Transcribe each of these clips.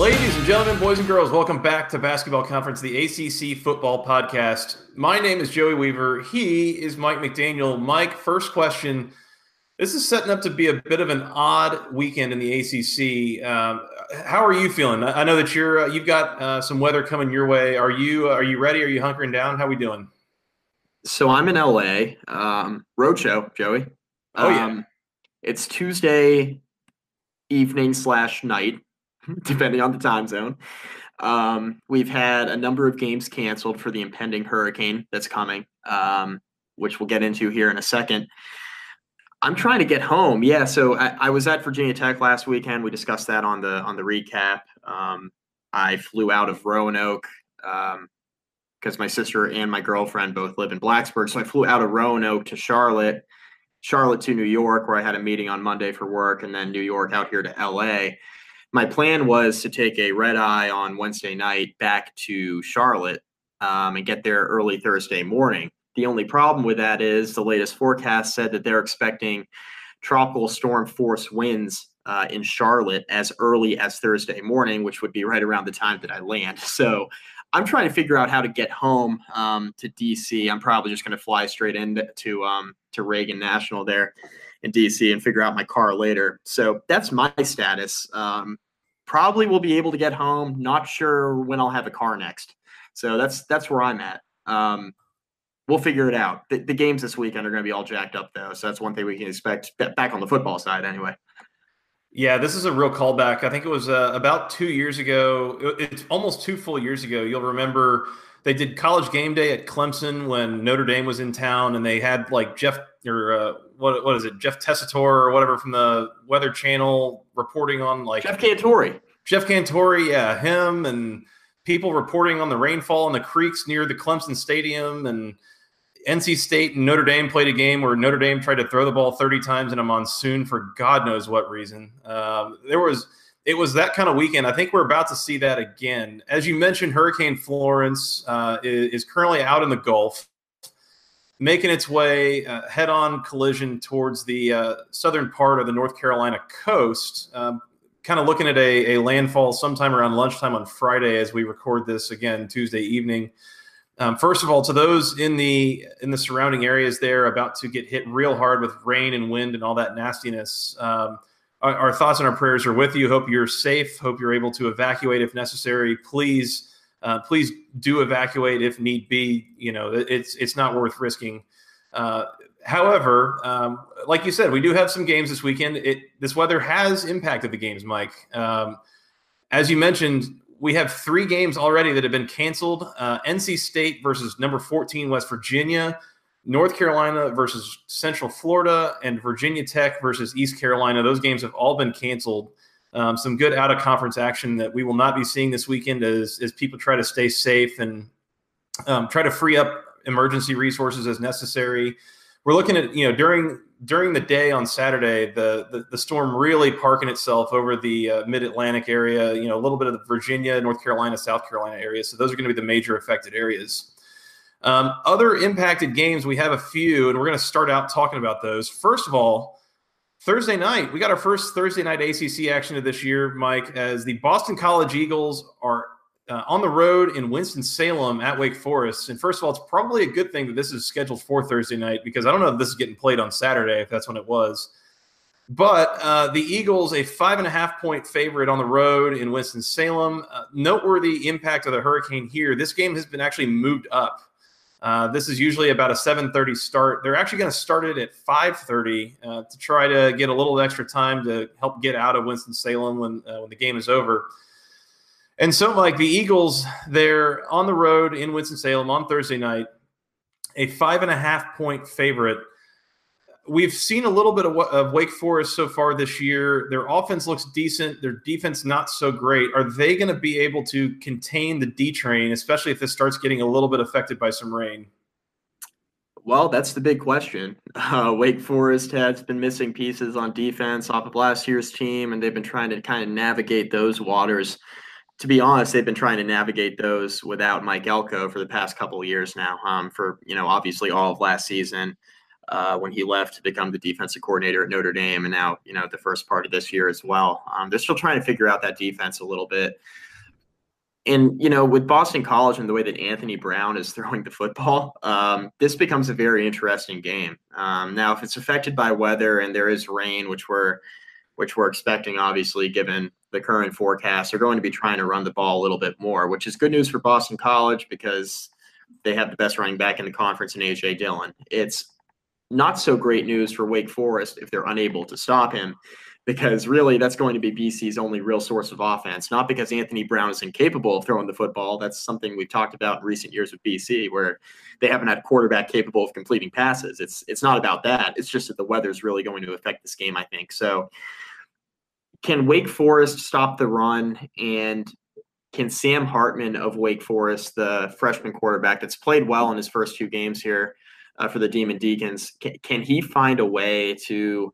Ladies and gentlemen, boys and girls, welcome back to Basketball Conference, the ACC Football Podcast. My name is Joey Weaver. He is Mike McDaniel. Mike, first question. This is setting up to be a bit of an odd weekend in the ACC. Um, how are you feeling? I know that you're uh, you've got uh, some weather coming your way. Are you are you ready? Are you hunkering down? How we doing? So I'm in LA. Um, roadshow, Joey. Oh, yeah. Um, it's Tuesday evening slash night, depending on the time zone. Um, we've had a number of games canceled for the impending hurricane that's coming, um, which we'll get into here in a second. I'm trying to get home. Yeah, so I, I was at Virginia Tech last weekend. We discussed that on the on the recap. Um, I flew out of Roanoke because my sister and my girlfriend both live in Blacksburg. So I flew out of Roanoke to Charlotte, Charlotte to New York, where I had a meeting on Monday for work, and then New York out here to LA. My plan was to take a red eye on Wednesday night back to Charlotte um, and get there early Thursday morning. The only problem with that is the latest forecast said that they're expecting tropical storm force winds uh, in Charlotte as early as Thursday morning, which would be right around the time that I land. So I'm trying to figure out how to get home um, to DC. I'm probably just going to fly straight into um, to Reagan National there in DC and figure out my car later. So that's my status. Um, probably will be able to get home. Not sure when I'll have a car next. So that's that's where I'm at. Um, we'll figure it out. The, the games this weekend are going to be all jacked up though, so that's one thing we can expect back on the football side anyway. Yeah, this is a real callback. I think it was uh, about two years ago. It's almost two full years ago. You'll remember they did college game day at Clemson when Notre Dame was in town, and they had like Jeff or uh, what what is it, Jeff Tessitore or whatever from the Weather Channel reporting on like Jeff Cantore. Jeff Cantore, yeah, him and people reporting on the rainfall in the creeks near the Clemson Stadium and NC State and Notre Dame played a game where Notre Dame tried to throw the ball 30 times in a monsoon for God knows what reason. Um, there was it was that kind of weekend. I think we're about to see that again. As you mentioned, Hurricane Florence uh, is, is currently out in the Gulf, making its way uh, head-on collision towards the uh, southern part of the North Carolina coast. Um, kind of looking at a, a landfall sometime around lunchtime on Friday as we record this again Tuesday evening. Um, first of all, to those in the in the surrounding areas there about to get hit real hard with rain and wind and all that nastiness, um, our, our thoughts and our prayers are with you. Hope you're safe. Hope you're able to evacuate if necessary. Please, uh, please do evacuate if need be. You know, it's it's not worth risking. Uh, however, um, like you said, we do have some games this weekend. It this weather has impacted the games, Mike. Um, as you mentioned, we have three games already that have been canceled. Uh, NC State versus number 14 West Virginia, North Carolina versus Central Florida, and Virginia Tech versus East Carolina. Those games have all been canceled. Um, some good out of conference action that we will not be seeing this weekend as, as people try to stay safe and um, try to free up emergency resources as necessary. We're looking at you know during during the day on Saturday, the the, the storm really parking itself over the uh, Mid Atlantic area. You know, a little bit of the Virginia, North Carolina, South Carolina area. So those are going to be the major affected areas. Um, other impacted games, we have a few, and we're going to start out talking about those. First of all, Thursday night, we got our first Thursday night ACC action of this year, Mike, as the Boston College Eagles are uh, on the road in Winston-Salem at Wake Forest. And first of all, it's probably a good thing that this is scheduled for Thursday night because I don't know if this is getting played on Saturday, if that's when it was. But uh, the Eagles, a five and a half point favorite on the road in Winston-Salem. Uh, noteworthy impact of the hurricane here. This game has been actually moved up. Uh, this is usually about a 7:30 start. They're actually going to start it at 5:30 uh, to try to get a little extra time to help get out of Winston Salem when uh, when the game is over. And so, Mike, the Eagles, they're on the road in Winston-Salem on Thursday night, a five and a half point favorite. We've seen a little bit of, of Wake Forest so far this year. Their offense looks decent. Their defense not so great. Are they going to be able to contain the D train, especially if this starts getting a little bit affected by some rain? Well, that's the big question. Uh, Wake Forest has been missing pieces on defense off of last year's team, and they've been trying to kind of navigate those waters to be honest, they've been trying to navigate those without Mike Elko for the past couple of years now. Um, for you know, obviously all of last season uh, when he left to become the defensive coordinator at Notre Dame, and now you know the first part of this year as well. Um, they're still trying to figure out that defense a little bit. And you know, with Boston College and the way that Anthony Brown is throwing the football, um, this becomes a very interesting game. Um, now, if it's affected by weather and there is rain, which we're which we're expecting, obviously, given the current forecast, they're going to be trying to run the ball a little bit more, which is good news for Boston College because they have the best running back in the conference in AJ Dillon. It's not so great news for Wake Forest if they're unable to stop him, because really that's going to be BC's only real source of offense. Not because Anthony Brown is incapable of throwing the football. That's something we've talked about in recent years with BC, where they haven't had a quarterback capable of completing passes. It's it's not about that. It's just that the weather is really going to affect this game, I think. So can Wake Forest stop the run? And can Sam Hartman of Wake Forest, the freshman quarterback that's played well in his first two games here uh, for the Demon Deacons, can, can he find a way to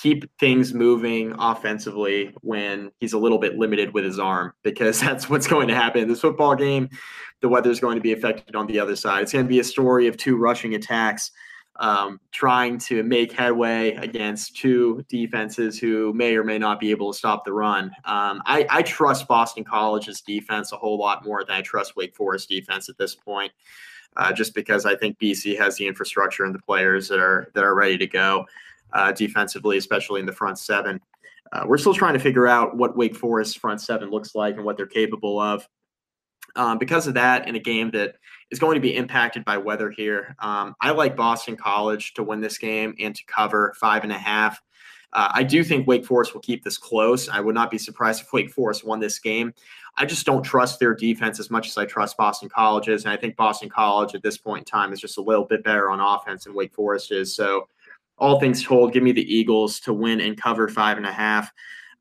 keep things moving offensively when he's a little bit limited with his arm? Because that's what's going to happen in this football game. The weather is going to be affected on the other side. It's going to be a story of two rushing attacks um, trying to make headway against two defenses who may or may not be able to stop the run. Um, I, I, trust Boston College's defense a whole lot more than I trust Wake Forest defense at this point, uh, just because I think BC has the infrastructure and the players that are that are ready to go uh, defensively, especially in the front seven. Uh, we're still trying to figure out what Wake Forest front seven looks like and what they're capable of. Um, because of that, in a game that is going to be impacted by weather here, um, I like Boston College to win this game and to cover five and a half. Uh, I do think Wake Forest will keep this close. I would not be surprised if Wake Forest won this game. I just don't trust their defense as much as I trust Boston College's. And I think Boston College at this point in time is just a little bit better on offense than Wake Forest is. So, all things told, give me the Eagles to win and cover five and a half.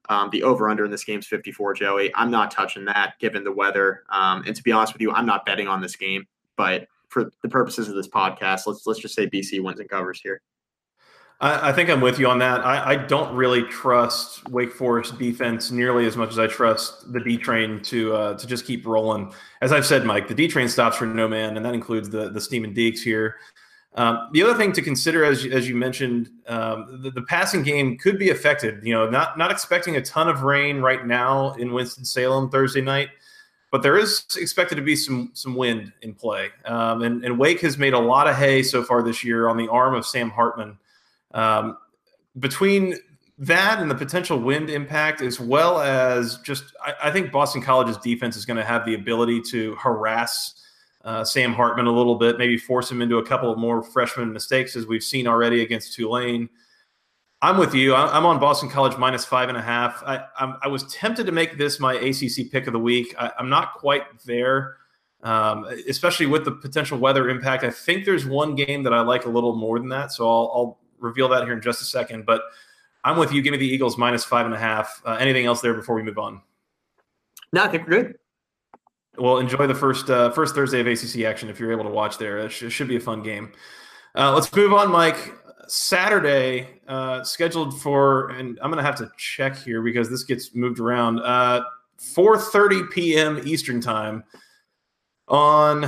Um, the over under in this game is 54, Joey. I'm not touching that given the weather. Um, and to be honest with you, I'm not betting on this game. But for the purposes of this podcast, let's let's just say BC wins and covers here. I, I think I'm with you on that. I, I, don't really trust Wake Forest defense nearly as much as I trust the D train to uh, to just keep rolling. As I've said, Mike, the D train stops for no man, and that includes the the Demon Deacs here. Um, the other thing to consider, as, as you mentioned, um, the, the, passing game could be affected. You know, not not expecting a ton of rain right now in Winston Salem Thursday night, but there is expected to be some some wind in play. Um, and, and, Wake has made a lot of hay so far this year on the arm of Sam Hartman. Um, between that and the potential wind impact, as well as just, I, I think Boston College's defense is going to have the ability to harass uh, Sam Hartman a little bit, maybe force him into a couple of more freshman mistakes as we've seen already against Tulane. I'm with you. I'm on Boston College minus five and a half. I, I'm, i was tempted to make this my ACC pick of the week. I, am not quite there, um, especially with the potential weather impact. I think there's one game that I like a little more than that, so I'll, I'll reveal that here in just a second. But I'm with you. Give me the Eagles minus five and a half. Uh, anything else there before we move on? No, I think we're good. Well, enjoy the first uh, first Thursday of ACC action if you're able to watch there. It, sh- it should be a fun game. Uh, let's move on, Mike. Saturday uh, scheduled for, and I'm going to have to check here because this gets moved around. 4:30 uh, p.m. Eastern time on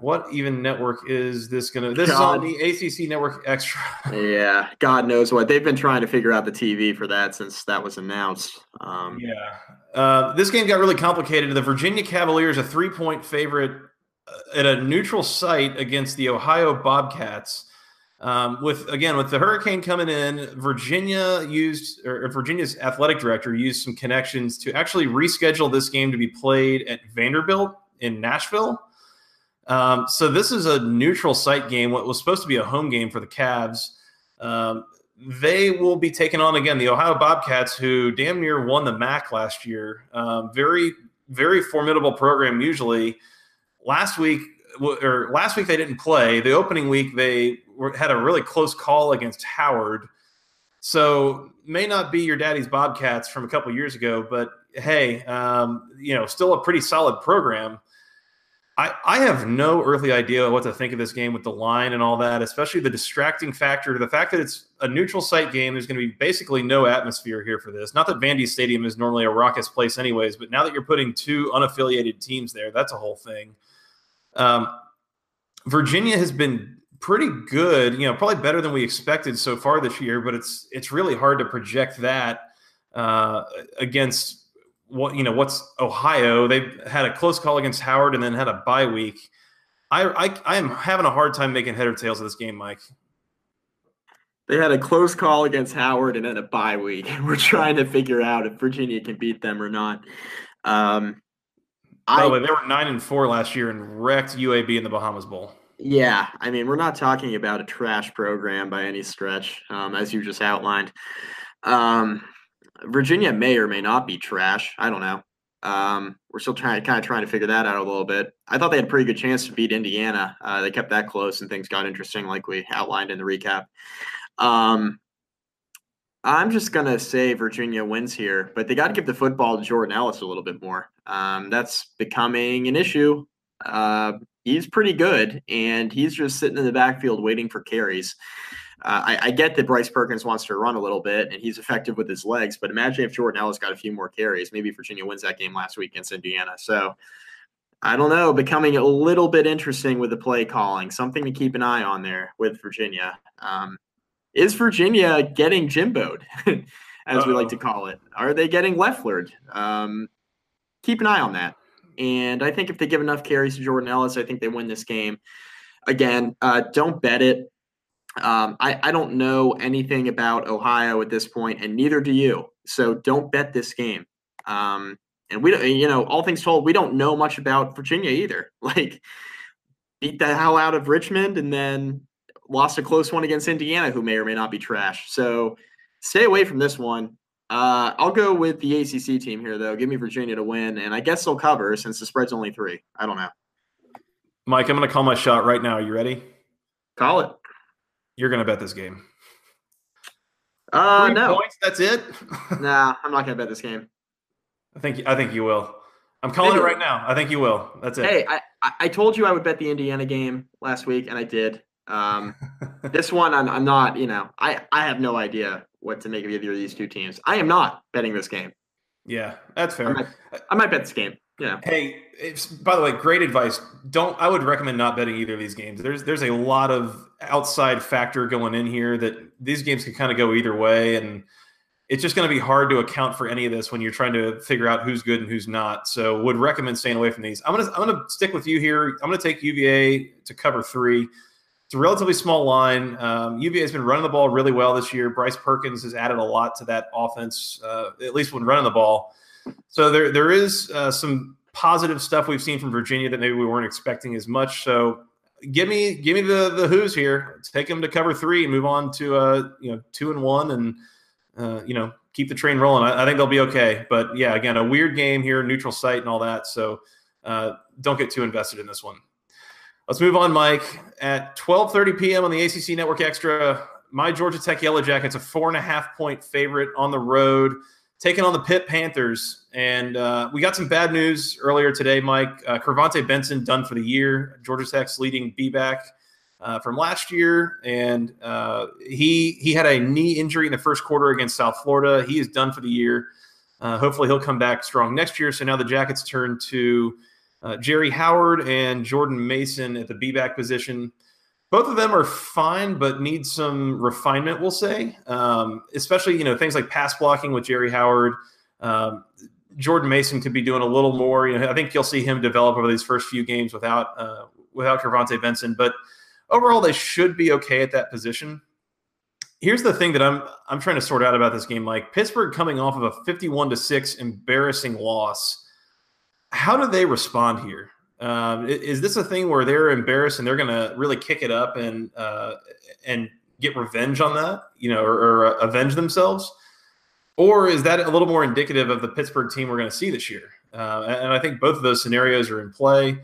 what even network is this gonna? This God. is on the ACC Network Extra. yeah, God knows what they've been trying to figure out the TV for that since that was announced. Um, yeah, uh, this game got really complicated. The Virginia Cavaliers, a three-point favorite uh, at a neutral site against the Ohio Bobcats. Um, with again with the hurricane coming in, Virginia used or Virginia's athletic director used some connections to actually reschedule this game to be played at Vanderbilt in Nashville. Um, so this is a neutral site game. What was supposed to be a home game for the Cavs. Um, they will be taking on again the Ohio Bobcats, who damn near won the MAC last year. Um, very very formidable program usually. Last week or last week they didn't play. The opening week they were, had a really close call against Howard. So may not be your daddy's Bobcats from a couple years ago, but hey, um, you know, still a pretty solid program. I, I have no earthly idea what to think of this game with the line and all that, especially the distracting factor, the fact that it's a neutral site game. There's going to be basically no atmosphere here for this. Not that Vandy Stadium is normally a raucous place, anyways, but now that you're putting two unaffiliated teams there, that's a whole thing. Um, Virginia has been pretty good, you know, probably better than we expected so far this year, but it's it's really hard to project that uh, against what you know what's Ohio. They've had a close call against Howard and then had a bye week. I I, I am having a hard time making head or tails of this game, Mike. They had a close call against Howard and then a bye week. We're trying to figure out if Virginia can beat them or not. Um, By the way, they were nine and four last year and wrecked UAB in the Bahamas Bowl. Yeah, I mean, we're not talking about a trash program by any stretch, um, as you just outlined. Um, Virginia may or may not be trash. I don't know. Um, we're still trying, kind of trying to figure that out a little bit. I thought they had a pretty good chance to beat Indiana. Uh, they kept that close, and things got interesting, like we outlined in the recap. Um, I'm just gonna say Virginia wins here, but they got to give the football to Jordan Ellis a little bit more. Um, that's becoming an issue. Uh, he's pretty good, and he's just sitting in the backfield waiting for carries. Uh, I, I, get that Bryce Perkins wants to run a little bit and he's effective with his legs, but imagine if Jordan Ellis got a few more carries. Maybe Virginia wins that game last week against Indiana. So I don't know, becoming a little bit interesting with the play calling, something to keep an eye on there with Virginia. Um, is Virginia getting Jimboed, as Uh-oh. we like to call it? Are they getting Lefflered? Um, keep an eye on that. And I think if they give enough carries to Jordan Ellis, I think they win this game. Again, uh, don't bet it. Um, I, I don't know anything about Ohio at this point, and neither do you. So don't bet this game. Um, and we don't, you know, all things told, we don't know much about Virginia either. Like, beat the hell out of Richmond and then lost a close one against Indiana, who may or may not be trash. So stay away from this one. Uh, I'll go with the ACC team here, though. Give me Virginia to win, and I guess they'll cover since the spread's only three. I don't know. Mike, I'm going to call my shot right now. Are you ready? Call it. You're going to bet this game. Uh, Three no. Points, that's it. nah, I'm not going to bet this game. I think I think you will. I'm calling Maybe. it right now. I think you will. That's it. Hey, I, I told you I would bet the Indiana game last week, and I did. Um, this one, I'm, I'm not. You know, I I have no idea what to make of either of these two teams. I am not betting this game. Yeah, that's fair. I might, I might bet this game. Yeah. Hey, by the way, great advice. Don't I would recommend not betting either of these games. There's there's a lot of outside factor going in here that these games can kind of go either way, and it's just going to be hard to account for any of this when you're trying to figure out who's good and who's not. So, would recommend staying away from these. I'm gonna I'm gonna stick with you here. I'm gonna take UVA to cover three. It's a relatively small line. Um, UVA has been running the ball really well this year. Bryce Perkins has added a lot to that offense, uh, at least when running the ball. So there there is uh, some positive stuff we've seen from Virginia that maybe we weren't expecting as much. So give me give me the the Hoos here. Take them to cover three and move on to uh you know two and one and uh, you know keep the train rolling. I, I, think they'll be okay. But yeah, again, a weird game here, neutral site and all that. So uh, don't get too invested in this one. Let's move on, Mike. At 12:30 p.m. on the ACC Network Extra, my Georgia Tech Yellow Jackets a four and a half point favorite on the road taking on the Pitt Panthers. And uh, we got some bad news earlier today, Mike. Uh, Benson done for the year. Georgia Tech's leading B back uh, from last year, and uh, he he had a knee injury in the first quarter against South Florida. He is done for the year. Uh, hopefully, he'll come back strong next year. So now the Jackets turn to uh, Jerry Howard and Jordan Mason at the B back position both of them are fine, but need some refinement. We'll say, um, especially you know things like pass blocking with Jerry Howard. Um, Jordan Mason could be doing a little more. You know, I think you'll see him develop over these first few games without uh, without KirVonte Benson. But overall, they should be okay at that position. Here's the thing that I'm I'm trying to sort out about this game. Like Pittsburgh coming off of a 51 to six embarrassing loss. How do they respond here? Um, is this a thing where they're embarrassed and they're going to really kick it up and uh, and get revenge on that, you know, or, or uh, avenge themselves, or is that a little more indicative of the Pittsburgh team we're going to see this year? uh, and I think both of those scenarios are in play.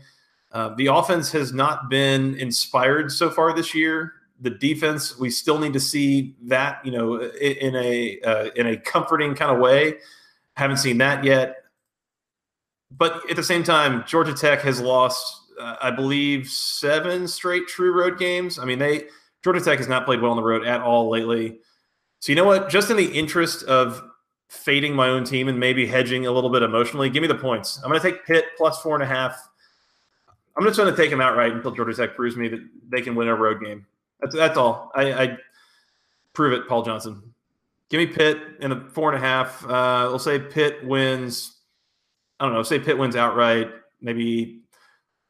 Uh, the offense has not been inspired so far this year. The defense, we still need to see that, you know, in a uh, in a comforting kind of way. Haven't seen that yet. But at the same time, Georgia Tech has lost, uh, I believe, seven straight true road games. I mean, they Georgia Tech has not played well on the road at all lately. So you know what? Just in the interest of fading my own team and maybe hedging a little bit emotionally, give me the points. I'm going to take Pitt plus four and a half. I'm just going to take them outright until Georgia Tech proves me that they can win a road game. That's that's all. I, I prove it, Paul Johnson. Give me Pitt in a four and a half. Uh, we'll say Pitt wins. I don't know. Say Pitt wins outright, maybe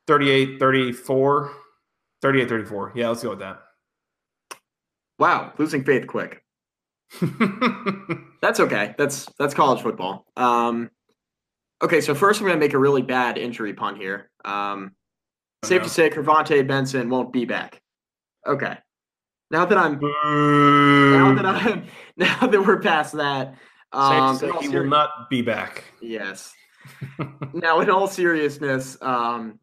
38 34. 38 34. Yeah, let's go with that. Wow, losing faith quick. that's okay. That's that's college football. Um, okay, so first I'm going to make a really bad injury pun here. Um, safe to say, KirVonte Benson won't be back. Okay. Now that I'm now that I'm now that we're past that, um, say, he will not be back. Yes. Now, in all seriousness, um,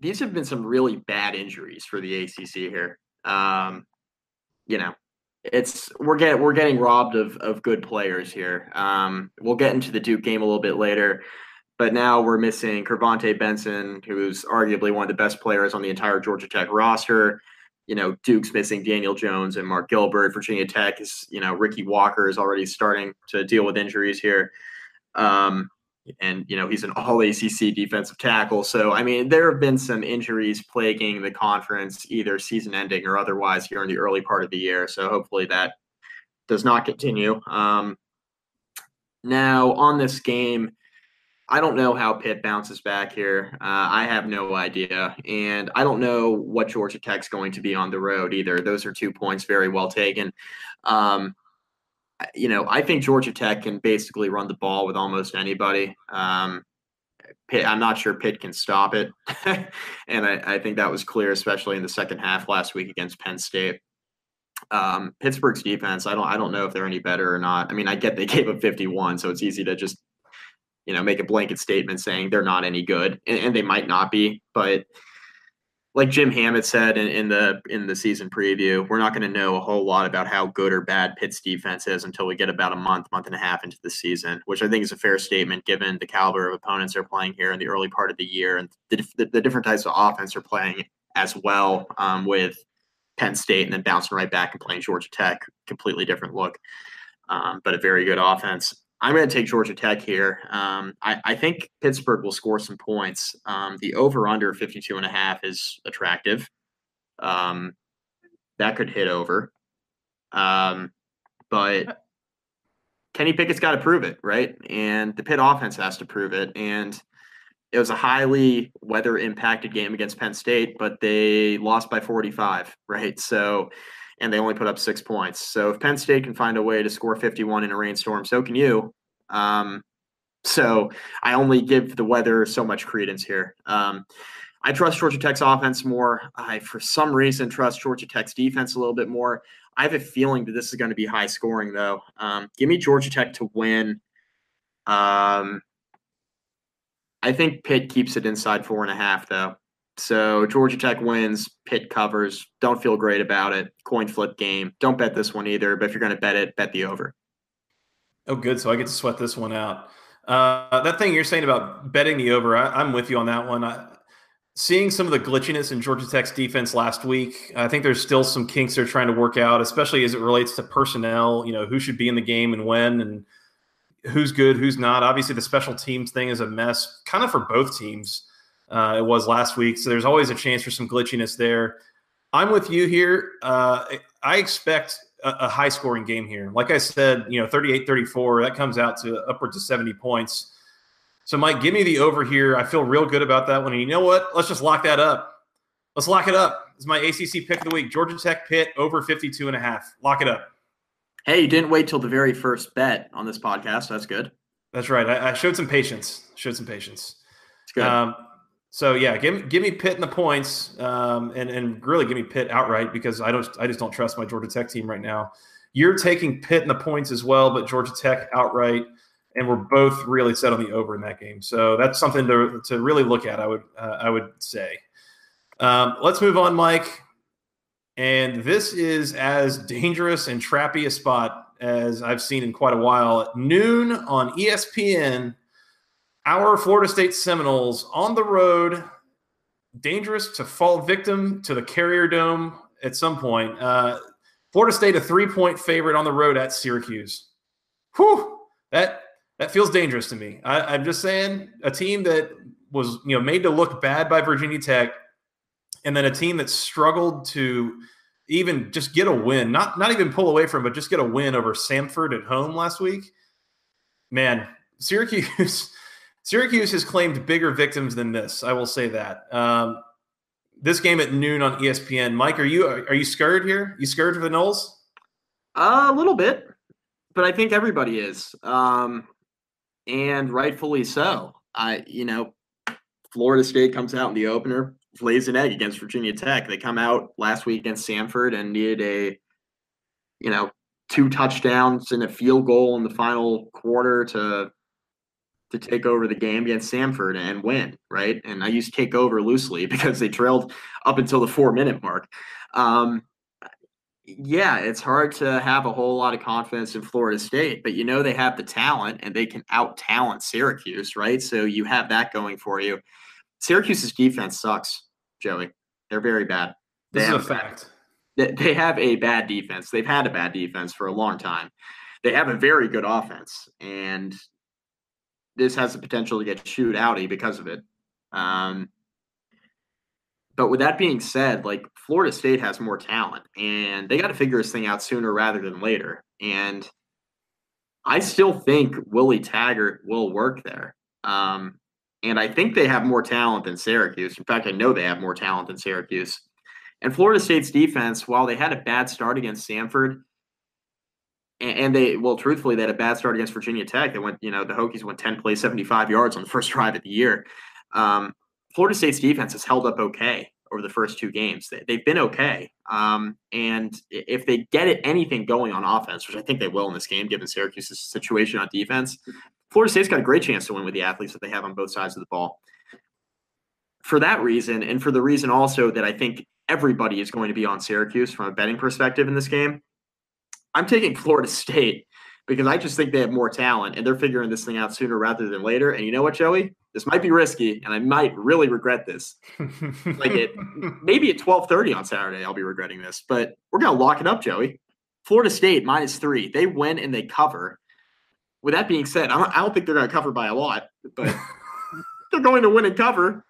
these have been some really bad injuries for the ACC here. Um, you know, it's we're getting we're getting robbed of of good players here. Um, we'll get into the Duke game a little bit later, but now we're missing KirVonte Benson, who's arguably one of the best players on the entire Georgia Tech roster. You know, Duke's missing Daniel Jones and Mark Gilbert. Virginia Tech is, you know, Ricky Walker is already starting to deal with injuries here. Um, and you know he's an all ACC defensive tackle. So I mean, there have been some injuries plaguing the conference, either season-ending or otherwise, here in the early part of the year. So hopefully that does not continue. Um, now on this game, I don't know how Pitt bounces back here. Uh, I have no idea, and I don't know what Georgia Tech's going to be on the road either. Those are two points very well taken. Um, you know, I think Georgia Tech can basically run the ball with almost anybody. Um, Pitt, I'm not sure Pitt can stop it, and I, I, think that was clear, especially in the second half last week against Penn State. Um, Pittsburgh's defense, I don't, I don't know if they're any better or not. I mean, I get they gave up 51, so it's easy to just, you know, make a blanket statement saying they're not any good, and, and they might not be, but like Jim Hammett said in, in the in the season preview, we're not going to know a whole lot about how good or bad Pitt's defense is until we get about a month, month and a half into the season, which I think is a fair statement given the caliber of opponents they're playing here in the early part of the year and the, the, the different types of offense they're playing as well um, with Penn State and then bouncing right back and playing Georgia Tech, completely different look, um, but a very good offense. I'm going to take Georgia Tech here. Um, I, I, think Pittsburgh will score some points. Um, the over under 52 and a half is attractive. Um, that could hit over. Um, but Kenny Pickett's got to prove it, right? And the Pitt offense has to prove it. And it was a highly weather impacted game against Penn State, but they lost by 45, right? So, and they only put up six points. So if Penn State can find a way to score 51 in a rainstorm, so can you. Um, so I only give the weather so much credence here. Um, I trust Georgia Tech's offense more. I, for some reason, trust Georgia Tech's defense a little bit more. I have a feeling that this is going to be high scoring, though. Um, give me Georgia Tech to win. Um, I think Pitt keeps it inside four and a half, though. So Georgia Tech wins, Pitt covers. Don't feel great about it. Coin flip game. Don't bet this one either. But if you're going to bet it, bet the over. Oh, good. So I get to sweat this one out. Uh, that thing you're saying about betting the over, I, am with you on that one. I, seeing some of the glitchiness in Georgia Tech's defense last week, I think there's still some kinks they're trying to work out, especially as it relates to personnel. You know, who should be in the game and when, and who's good, who's not. Obviously, the special teams thing is a mess, kind of for both teams. Uh, it was last week. So there's always a chance for some glitchiness there. I'm with you here. Uh, I expect a, a, high scoring game here. Like I said, you know, 38 34, that comes out to upwards of 70 points. So, Mike, give me the over here. I feel real good about that one. And you know what? Let's just lock that up. Let's lock it up. It's my ACC pick of the week Georgia Tech Pitt over 52 and a half. Lock it up. Hey, you didn't wait till the very first bet on this podcast. That's good. That's right. I, I showed some patience. Showed some patience. It's good. Um, so yeah, give give me Pitt in the points, um, and and really give me Pitt outright because I don't I just don't trust my Georgia Tech team right now. You're taking Pitt in the points as well, but Georgia Tech outright. and we're both really set on the over in that game. So that's something to to really look at. I would uh, I would say. Um, let's move on, Mike. And this is as dangerous and trappy a spot as I've seen in quite a while. At noon on ESPN, our Florida State Seminoles on the road, dangerous to fall victim to the Carrier Dome at some point. Uh, Florida State a three point favorite on the road at Syracuse. Whew, that that feels dangerous to me. I, I'm just saying, a team that was you know made to look bad by Virginia Tech and then a team that struggled to even just get a win, not not even pull away from, but just get a win over Samford at home last week. Man, Syracuse, Syracuse has claimed bigger victims than this. I will say that. Um, this game at noon on ESPN. Mike, are you are you scared here? You scared for the Noles? Uh, a little bit, but I think everybody is, um, and rightfully so. I, you know, Florida State comes out in the opener, lays an egg against Virginia Tech. They come out last week against Samford and needed a, you know, two touchdowns and a field goal in the final quarter to to take over the game against Samford and win, right? And I use take over loosely because they trailed up until the four minute mark. Um, yeah, it's hard to have a whole lot of confidence in Florida State, but you know they have the talent and they can out talent Syracuse, right? So you have that going for you. Syracuse's defense sucks, Joey. They're very bad. They this is a fact. They, they have a bad defense. They've had a bad defense for a long time. They have a very good offense, and this has the potential to get shoot outy because of it. Um, but with that being said, like Florida State has more talent, and they got to figure this thing out sooner rather than later. And I still think Willie Taggart will work there. Um, and I think they have more talent than Syracuse. In fact, I know they have more talent than Syracuse. And Florida State's defense, while they had a bad start against Samford, and they, well, truthfully, they had a bad start against Virginia Tech. They went, you know, the Hokies went 10 plays, 75 yards on the first drive of the year. Um, Florida State's defense has held up okay over the first two games. They, have been okay. Um, and if they get it, anything going on offense, which I think they will in this game, given Syracuse's situation on defense, Florida State's got a great chance to win with the athletes that they have on both sides of the ball. For that reason, and for the reason also that I think everybody is going to be on Syracuse from a betting perspective in this game, I'm taking Florida State because I just think they have more talent and they're figuring this thing out sooner rather than later. And you know what, Joey? This might be risky, and I might really regret this. like it, maybe at 12:30 on Saturday, I'll be regretting this. But we're gonna lock it up, Joey. Florida State minus three. They win and they cover with that being said, I don't, I don't think they're going to cover by a lot, but they're going to win and cover.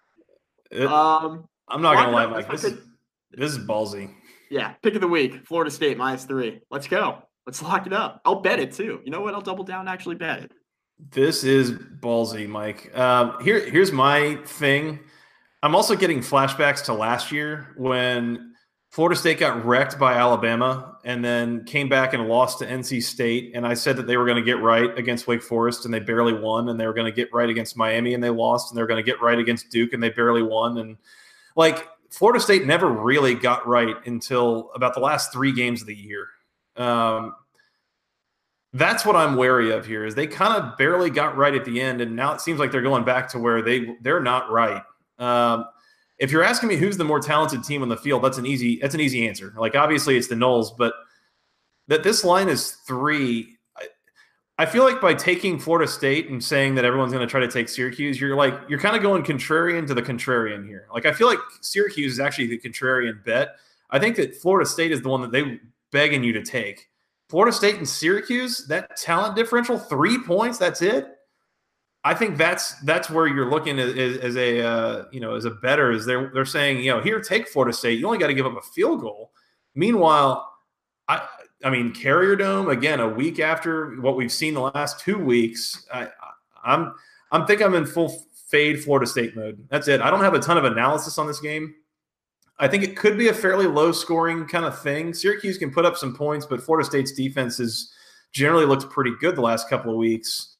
It, um, I'm not going to lie, Mike. This is, this is ballsy. Yeah, pick of the week: Florida State minus three. Let's go. Let's lock it up. I'll bet it too. You know what? I'll double down. And actually, bet it. This is ballsy, Mike. Um, here, here's my thing. I'm also getting flashbacks to last year when Florida State got wrecked by Alabama and then came back and lost to NC State. And I said that they were going to get right against Wake Forest and they barely won. And they were going to get right against Miami and they lost. And they were going to get right against Duke and they barely won. And like Florida State never really got right until about the last three games of the year. Um, that's what I'm wary of here is they kind of barely got right at the end. And now it seems like they're going back to where they they're not right. Um, if you're asking me who's the more talented team on the field, that's an easy that's an easy answer. Like obviously it's the Noles, but that this line is three. I, feel like by taking Florida State and saying that everyone's going to try to take Syracuse, you're like you're kind of going contrarian to the contrarian here. Like I feel like Syracuse is actually the contrarian bet. I think that Florida State is the one that they begging you to take. Florida State and Syracuse, that talent differential, three points, that's it. I think that's that's where you're looking as, as a uh, you know as a bettor is they're they're saying you know here take Florida State you only got to give up a field goal. Meanwhile, I I mean Carrier Dome again a week after what we've seen the last two weeks. I, I'm I'm think I'm in full fade Florida State mode. That's it. I don't have a ton of analysis on this game. I think it could be a fairly low scoring kind of thing. Syracuse can put up some points, but Florida State's defense has generally looked pretty good the last couple of weeks.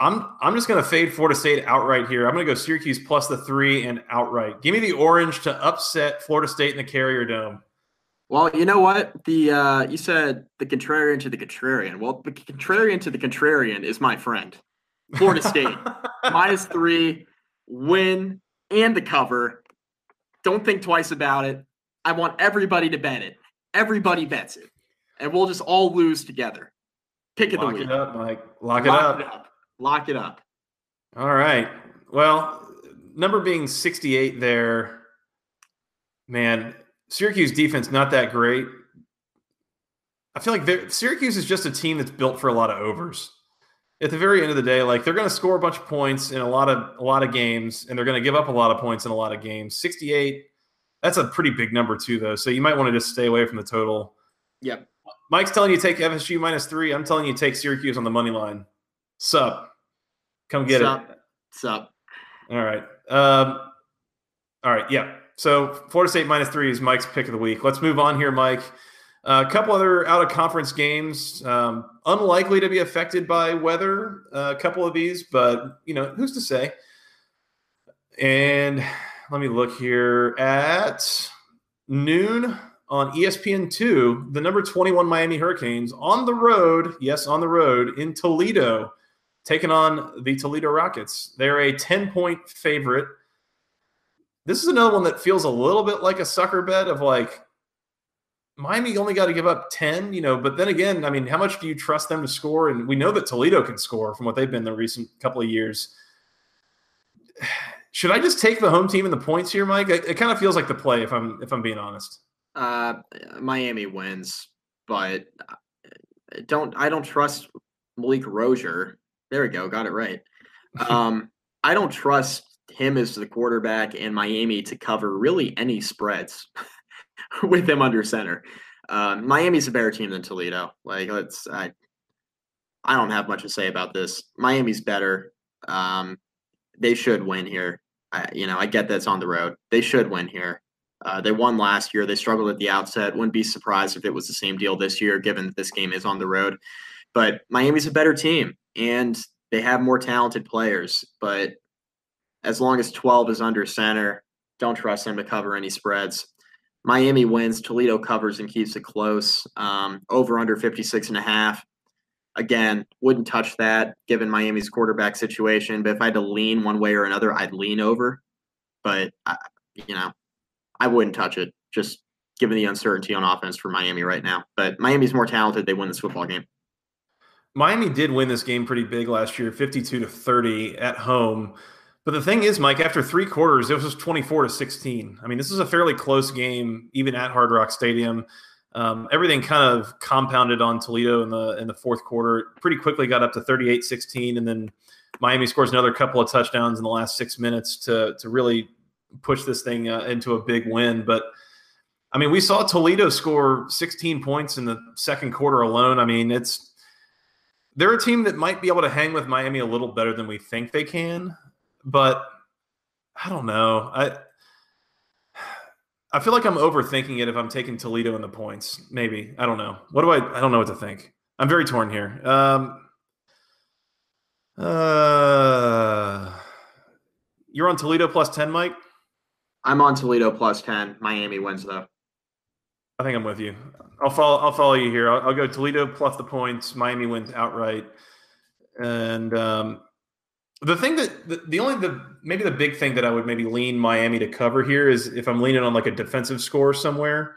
I'm I'm just going to fade Florida State outright here. I'm going to go Syracuse plus the three and outright. Give me the orange to upset Florida State in the Carrier Dome. Well, you know what? The uh, you said the contrarian to the contrarian. Well, the contrarian to the contrarian is my friend. Florida State minus three, win and the cover. Don't think twice about it. I want everybody to bet it. Everybody bets it, and we'll just all lose together. Pick of Lock the week. it up, Mike. Lock it Lock up. it up. Lock it up. All right. Well, number being 68 there, man, Syracuse defense not that great. I feel like Syracuse is just a team that's built for a lot of overs. At the very end of the day, like they're going to score a bunch of points in a lot of a lot of games, and they're going to give up a lot of points in a lot of games. 68, that's a pretty big number too, though. So you might want to just stay away from the total. Yep. Mike's telling you take FSU minus three. I'm telling you take Syracuse on the money line. Sup? Come get Sup? it. Sup? All right. Um, all right. Yeah. So Florida State minus three is Mike's pick of the week. Let's move on here, Mike. Uh, a couple other out of conference games, um, unlikely to be affected by weather. uh, a couple of these, but you know who's to say? And let me look here at noon on ESPN two. The number twenty one Miami Hurricanes on the road. Yes, on the road in Toledo taking on the Toledo Rockets. They're a 10 point favorite. This is another one that feels a little bit like a sucker bet of like Miami only got to give up 10, you know, but then again, I mean, how much do you trust them to score? And we know that Toledo can score from what they've been the recent couple of years. Should I just take the home team and the points here, Mike? It, it kind of feels like the play if I'm if I'm being honest. Uh, Miami wins, but uh, don't I don't trust Malik Rosier. There we go, got it right. Um, I don't trust him as the quarterback and Miami to cover really any spreads with him under center. Um, Miami's a better team than Toledo. Like, let's I, I don't have much to say about this. Miami's better. Um, they should win here. I, you know, I get that's on the road. They should win here. Uh, they won last year. They struggled at the outset. Wouldn't be surprised if it was the same deal this year, given that this game is on the road. But Miami's a better team, and they have more talented players. But as long as 12 is under center, don't trust them to cover any spreads. Miami wins. Toledo covers and keeps it close. Um, over under 56 and a half. Again, wouldn't touch that given Miami's quarterback situation. But if I had to lean one way or another, I'd lean over. But, I, you know, I wouldn't touch it, just given the uncertainty on offense for Miami right now. But Miami's more talented. They win this football game. Miami did win this game pretty big last year, 52 to 30 at home. But the thing is, Mike, after three quarters, it was 24 to 16. I mean, this is a fairly close game, even at Hard Rock Stadium. Um, everything kind of compounded on Toledo in the in the fourth quarter. Pretty quickly got up to 38-16, and then Miami scores another couple of touchdowns in the last six minutes to to really push this thing uh, into a big win. But I mean, we saw Toledo score 16 points in the second quarter alone. I mean, it's they're a team that might be able to hang with Miami a little better than we think they can, but I don't know. I I feel like I'm overthinking it if I'm taking Toledo in the points. Maybe I don't know. What do I? I don't know what to think. I'm very torn here. Um, uh, you're on Toledo plus ten, Mike. I'm on Toledo plus 10. Miami wins, though. I think I'm with you. I'll follow. I'll follow you here. I'll, I'll go Toledo plus the points. Miami wins outright. And um, the thing that the, the only the maybe the big thing that I would maybe lean Miami to cover here is if I'm leaning on like a defensive score somewhere.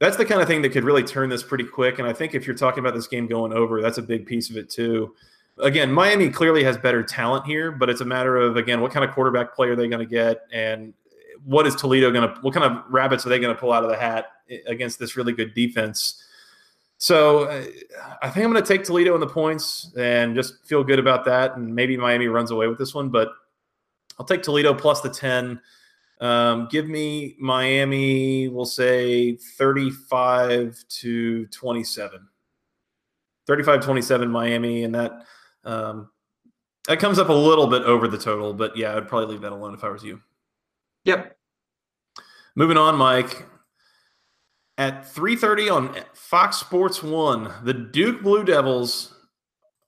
That's the kind of thing that could really turn this pretty quick. And I think if you're talking about this game going over, that's a big piece of it too. Again, Miami clearly has better talent here, but it's a matter of again what kind of quarterback play are they going to get and what is Toledo going to, what kind of rabbits are they going to pull out of the hat eh, against this really good defense? So uh, I think I'm going to take Toledo in the points and just feel good about that. And maybe Miami runs away with this one, but I'll take Toledo plus the 10. Um, give me Miami, we'll say 35 to 27. 35 27 Miami. And that, um, that comes up a little bit over the total, but yeah, I'd probably leave that alone if I was you. Yep. Moving on, Mike. At 3:30 on Fox Sports 1, the Duke Blue Devils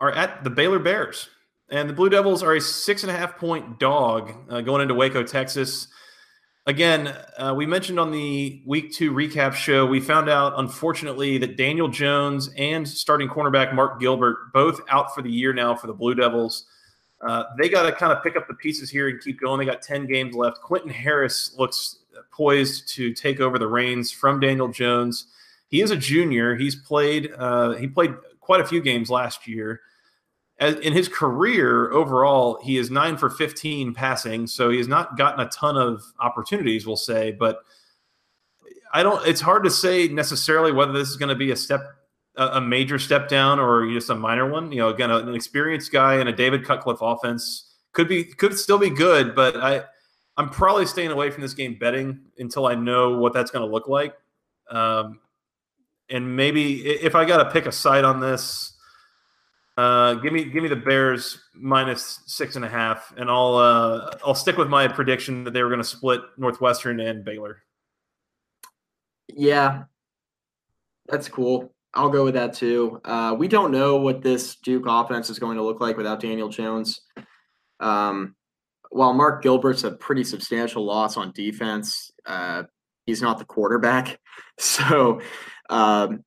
are at the Baylor Bears. And the Blue Devils are a six and a half point dog uh, going into Waco, Texas. again, uh, we mentioned on the week two recap show, we found out, unfortunately, that Daniel Jones and starting cornerback Mark Gilbert both out for the year now for the Blue Devils. Uh, they got to kind of pick up the pieces here and keep going. They got 10 games left. Quentin Harris looks poised to take over the reins from Daniel Jones. He is a junior. He's played uh, he played quite a few games last year. As, in his career overall, he is nine for 15 passing, so he has not gotten a ton of opportunities, we'll say. But I don't. It's hard to say necessarily whether this is going to be a step, a, major step down, or just a minor one. You know, again, an experienced guy in a David Cutcliffe offense could be could still be good, but I I'm probably staying away from this game betting until I know what that's going to look like. Um, and maybe if I got to pick a side on this, uh, give me give me the Bears minus six and a half, and I'll uh, I'll stick with my prediction that they were going to split Northwestern and Baylor. Yeah, that's cool. I'll go with that too. Uh, we don't know what this Duke offense is going to look like without Daniel Jones. Um, while Mark Gilbert's a pretty substantial loss on defense, uh, he's not the quarterback. So um,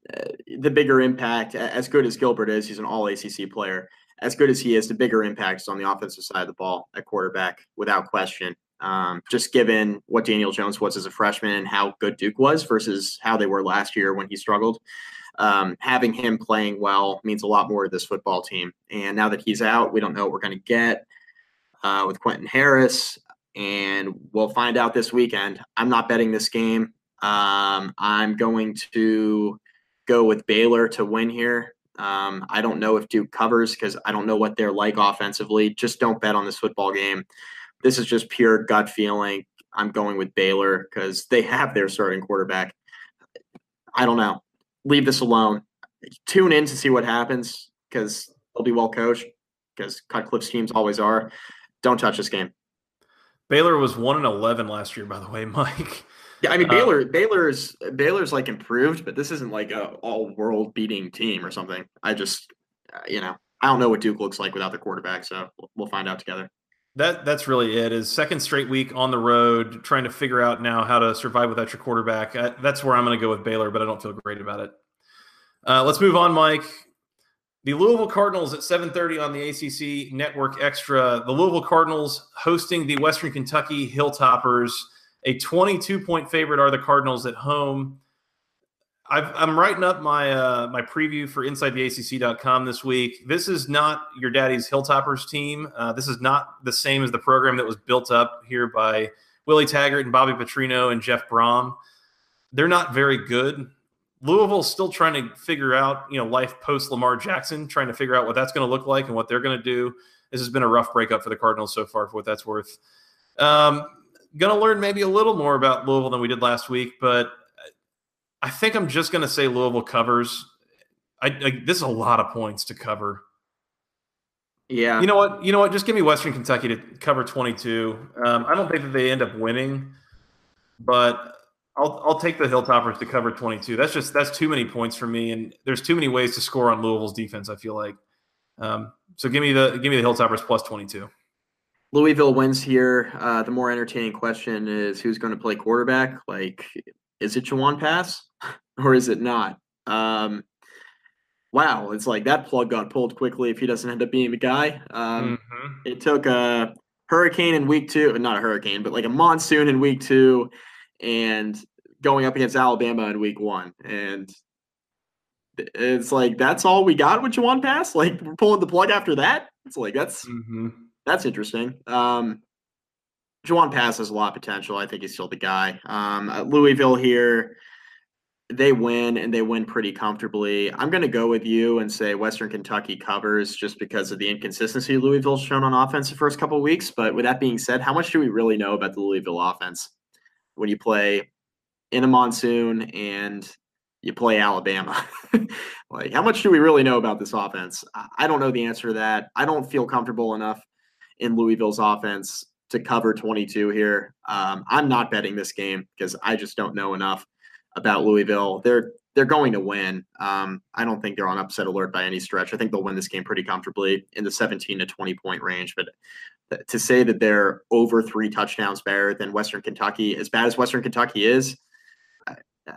the bigger impact, as good as Gilbert is, he's an all ACC player. As good as he is, the bigger impact is on the offensive side of the ball at quarterback, without question. Um, just given what Daniel Jones was as a freshman and how good Duke was versus how they were last year when he struggled. Um, having him playing well means a lot more to this football team. And now that he's out, we don't know what we're going to get uh, with Quentin Harris, and we'll find out this weekend. I'm not betting this game. Um, I'm going to go with Baylor to win here. Um, I don't know if Duke covers because I don't know what they're like offensively. Just don't bet on this football game. This is just pure gut feeling. I'm going with Baylor because they have their starting quarterback. I don't know. Leave this alone. Tune in to see what happens because they'll be well coached because Cutcliffe's teams always are. Don't touch this game. Baylor was one and eleven last year, by the way, Mike. Yeah, I mean uh, Baylor. Baylor's Baylor's like improved, but this isn't like a all world beating team or something. I just, uh, you know, I don't know what Duke looks like without the quarterback, so we'll find out together. That that's really it. Is second straight week on the road, trying to figure out now how to survive without your quarterback. I, that's where I'm going to go with Baylor, but I don't feel great about it. Uh, let's move on, Mike. The Louisville Cardinals at 7:30 on the ACC Network Extra. The Louisville Cardinals hosting the Western Kentucky Hilltoppers. A 22 point favorite are the Cardinals at home. i am writing up my uh, my preview for InsideTheACC.com this week. This is not your daddy's Hilltoppers team. Uh, this is not the same as the program that was built up here by Willie Taggart and Bobby Petrino and Jeff Brohm. They're not very good. Louisville's still trying to figure out, you know, life post Lamar Jackson, trying to figure out what that's going to look like and what they're going to do. This has been a rough breakup for the Cardinals so far, for what that's worth. Um, going to learn maybe a little more about Louisville than we did last week, but I think I'm just going to say Louisville covers. I, I, this is a lot of points to cover. Yeah. You know what? You know what? Just give me Western Kentucky to cover 22. Um, I don't think that they end up winning, but I'll I'll take the Hilltoppers to cover 22. That's just that's too many points for me, and there's too many ways to score on Louisville's defense. I feel like. Um, so give me the give me the Hilltoppers plus 22. Louisville wins here. Uh, the more entertaining question is who's going to play quarterback. Like, is it Jawon Pass or is it not? Um, wow, it's like that plug got pulled quickly if he doesn't end up being the guy. Um, mm-hmm. It took a hurricane in week two, not a hurricane, but like a monsoon in week two, and going up against Alabama in week one. And it's like that's all we got with Jawon Pass. Like we're pulling the plug after that. It's like that's mm-hmm. that's interesting. Um, Jawon Pass has a lot of potential. I think he's still the guy. Um, Louisville here, they win and they win pretty comfortably. I'm going to go with you and say Western Kentucky covers just because of the inconsistency Louisville's shown on offense the first couple weeks. But with that being said, how much do we really know about the Louisville offense when you play in a monsoon and you play Alabama. like, how much do we really know about this offense? I don't know the answer to that. I don't feel comfortable enough in Louisville's offense to cover 22 here. Um, I'm not betting this game because I just don't know enough about Louisville. They're they're going to win. Um, I don't think they're on upset alert by any stretch. I think they'll win this game pretty comfortably in the 17 to 20 point range. But to say that they're over three touchdowns better than Western Kentucky, as bad as Western Kentucky is,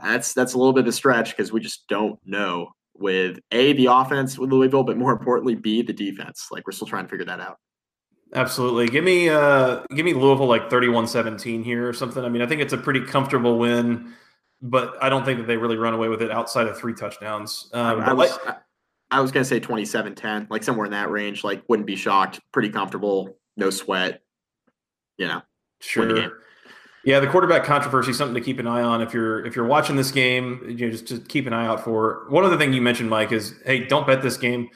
that's that's a little bit of a stretch because we just don't know with a the offense with Louisville, but more importantly, b the defense. Like we're still trying to figure that out. Absolutely. Give me uh give me Louisville like 31-17 here or something. I mean, I think it's a pretty comfortable win, but I don't think that they really run away with it outside of three touchdowns. Um, I, I was, like, I was going to say 27-10, like somewhere in that range, like wouldn't be shocked, pretty comfortable, no sweat. You know. Sure. Yeah, the quarterback controversy something to keep an eye on if you're if you're watching this game. You know, just just keep an eye out for. One other thing you mentioned, Mike, is hey, don't bet this game.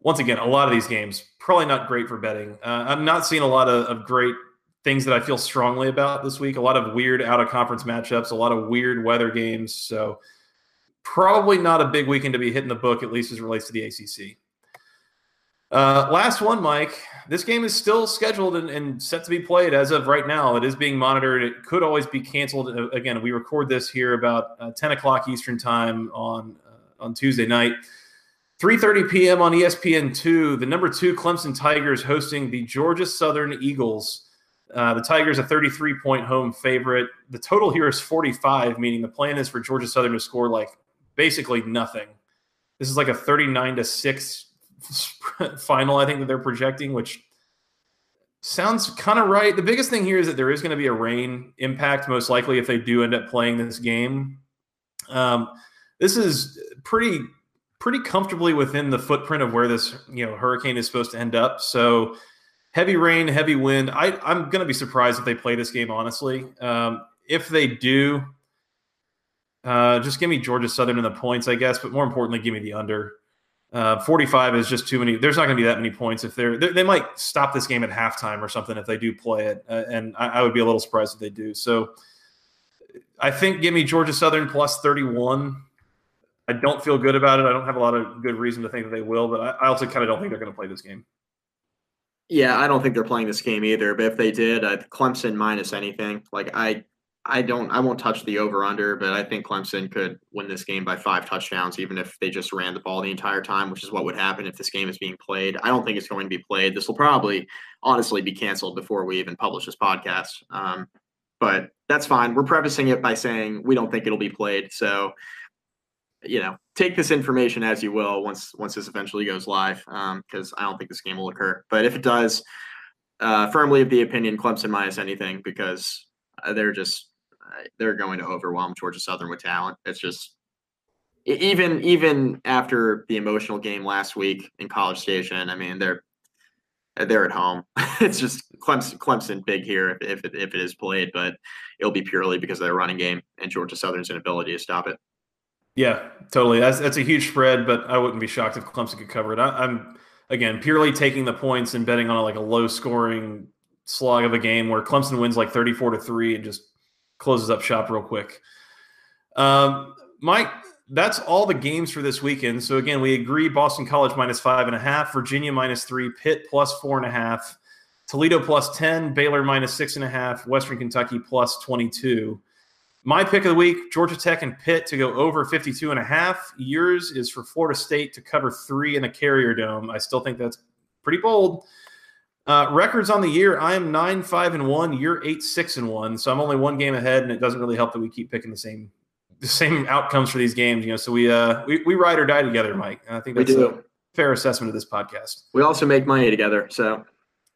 Once again, a lot of these games probably not great for betting. Uh, I'm not seeing a lot of, of great things that I feel strongly about this week. A lot of weird out of conference matchups, a lot of weird weather games. So probably not a big weekend to be hitting the book, at least as relates to the ACC. Uh, last one, Mike. This game is still scheduled and, and, set to be played as of right now. It is being monitored. It could always be canceled. Uh, again, we record this here about uh, 10 o'clock Eastern time on uh, on Tuesday night. 3:30 p.m. on ESPN2. The number two Clemson Tigers hosting the Georgia Southern Eagles. Uh, the Tigers a 33 point home favorite. The total here is 45, meaning the plan is for Georgia Southern to score like basically nothing. This is like a 39 to six final, I think that they're projecting, which sounds kind of right. The biggest thing here is that there is going to be a rain impact, most likely, if they do end up playing this game. Um, this is pretty pretty comfortably within the footprint of where this you know hurricane is supposed to end up. So heavy rain, heavy wind. I, I'm going to be surprised if they play this game. Honestly, um, if they do, uh, just give me Georgia Southern in the points, I guess. But more importantly, give me the under. Uh, 45 is just too many. There's not going to be that many points if they're, they, they might stop this game at halftime or something if they do play it, uh, and I, I, would be a little surprised if they do. So, I think give me Georgia Southern plus 31. I don't feel good about it. I don't have a lot of good reason to think that they will, but I, I also kind of don't think they're going to play this game. Yeah, I don't think they're playing this game either. But if they did, uh, Clemson minus anything, like I I don't I won't touch the over under, but I think Clemson could win this game by five touchdowns, even if they just ran the ball the entire time, which is what would happen if this game is being played. I don't think it's going to be played. This will probably honestly be canceled before we even publish this podcast. Um, but that's fine. We're prefacing it by saying we don't think it'll be played. So, you know, take this information as you will once once this eventually goes live, because um, I don't think this game will occur. But if it does, uh, firmly of the opinion Clemson minus anything because uh, they're just they're going to overwhelm Georgia Southern with talent. It's just even even after the emotional game last week in College Station. I mean, they're they're at home. it's just Clemson, Clemson big here if if it, if it is played, but it'll be purely because of their running game and Georgia Southern's inability to stop it. Yeah, totally. That's that's a huge spread, but I wouldn't be shocked if Clemson could cover it. I, am again purely taking the points and betting on a, like a low scoring slog of a game where Clemson wins like 34 to three and just closes up shop real quick. Um, Mike, that's all the games for this weekend. So again, we agree Boston College minus five and a half, Virginia minus three, Pitt plus four and a half, Toledo plus 10, Baylor minus six and a half, Western Kentucky plus 22. My pick of the week, Georgia Tech and Pitt to go over 52 and a half. Yours is for Florida State to cover three in the Carrier Dome. I still think that's pretty bold. Uh, records on the year, I am nine five and one. You're eight six and one. So I'm only one game ahead, and it doesn't really help that we keep picking the same the same outcomes for these games. You know, so we uh we, we ride or die together, Mike. And I think that's a fair assessment of this podcast. We also make money together. So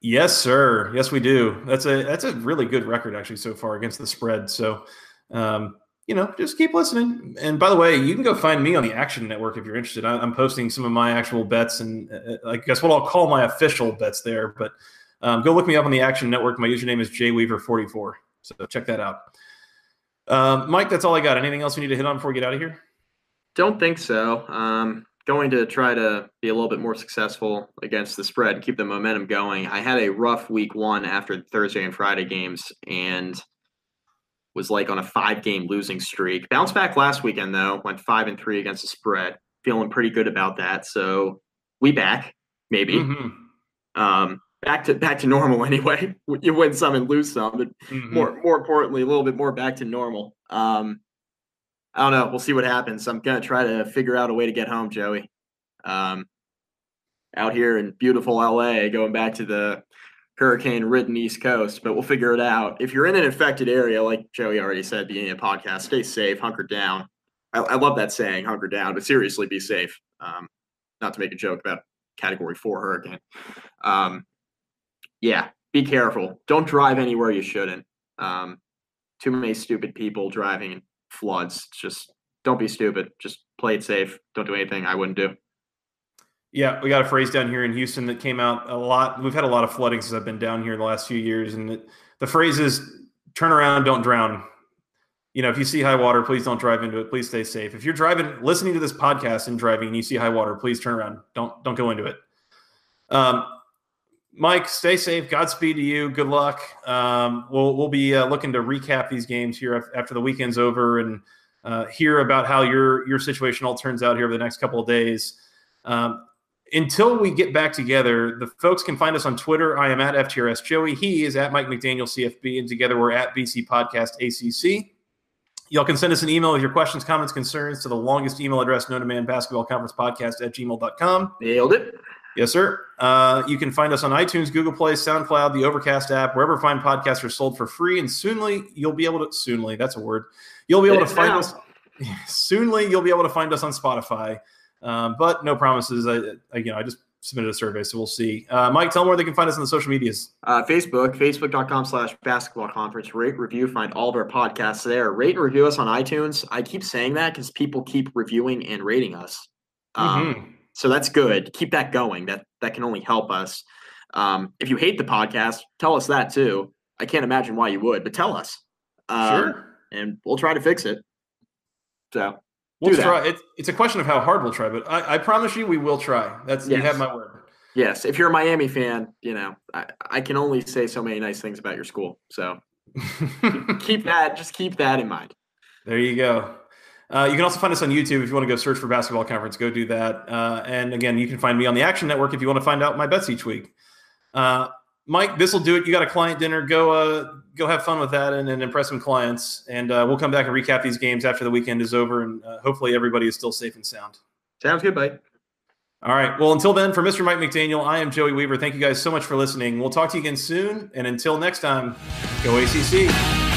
yes, sir. Yes, we do. That's a that's a really good record actually so far against the spread. So um, you know, just keep listening. And by the way, you can go find me on the Action Network if you're interested. I'm posting some of my actual bets and uh, I guess what I'll call my official bets there. But um, go look me up on the Action Network. My username is jweaver44. So check that out. Um, Mike, that's all I got. Anything else we need to hit on before we get out of here? Don't think so. Um, going to try to be a little bit more successful against the spread, and keep the momentum going. I had a rough week one after Thursday and Friday games, and was like on a five game losing streak. Bounced back last weekend though, went five and three against the spread. Feeling pretty good about that. So we back, maybe. Mm-hmm. Um, back to back to normal anyway. You win some and lose some, but mm-hmm. more more importantly, a little bit more back to normal. Um, I don't know. We'll see what happens. I'm gonna try to figure out a way to get home, Joey. Um, out here in beautiful LA, going back to the hurricane ridden East Coast, but we'll figure it out. If you're in an infected area, like Joey already said, beginning of the podcast, stay safe, hunker down. I, I, love that saying, hunker down, but seriously, be safe. Um, not to make a joke about category four hurricane. Um, yeah, be careful. Don't drive anywhere you shouldn't. Um, too many stupid people driving in floods. Just don't be stupid. Just play it safe. Don't do anything I wouldn't do. Yeah, we got a phrase down here in Houston that came out a lot. We've had a lot of flooding since I've been down here in the last few years, and the, the phrase is "turn around, don't drown." You know, if you see high water, please don't drive into it. Please stay safe. If you're driving, listening to this podcast and driving, and you see high water, please turn around. Don't don't go into it. Um, Mike, stay safe. Godspeed to you. Good luck. Um, we'll we'll be uh, looking to recap these games here after the weekend's over and uh, hear about how your your situation all turns out here over the next couple of days. Um, until we get back together, the folks can find us on Twitter. I am at FTRS Joey. He is at Mike McDaniel CFB, and together we're at BC Podcast ACC. Y'all can send us an email with your questions, comments, concerns to the longest email address known to man, basketball conference podcast at gmail.com. Nailed it. Yes, sir. Uh, you can find us on iTunes, Google Play, SoundCloud, the Overcast app, wherever fine podcasts are sold for free. And soonly, you'll be able to, soonly, that's a word, you'll be able to find us, soonly, you'll be able to find us on Spotify. Um, but no promises. I, I, you know, I just submitted a survey, so we'll see. Uh, Mike, tell them where they can find us on the social medias. Uh, Facebook, facebook.com slash basketball conference. Rate, review, find all of our podcasts there. Rate and review us on iTunes. I keep saying that because people keep reviewing and rating us. Um, mm-hmm. So that's good. Keep that going. That that can only help us. Um, if you hate the podcast, tell us that too. I can't imagine why you would, but tell us. Um, sure. And we'll try to fix it. So We'll try. It's, it's a question of how hard we'll try, but I, I promise you we will try. That's yes. you have my word. Yes, if you're a Miami fan, you know I, I can only say so many nice things about your school. So keep that. Just keep that in mind. There you go. Uh, you can also find us on YouTube if you want to go search for Basketball Conference. Go do that. Uh, and again, you can find me on the Action Network if you want to find out my bets each week. Uh, Mike, this will do it. You got a client dinner. Go, uh, go have fun with that and, and impress some clients. And uh, we'll come back and recap these games after the weekend is over. And uh, hopefully, everybody is still safe and sound. Sounds good, Mike. All right. Well, until then, for Mr. Mike McDaniel, I am Joey Weaver. Thank you guys so much for listening. We'll talk to you again soon. And until next time, go ACC.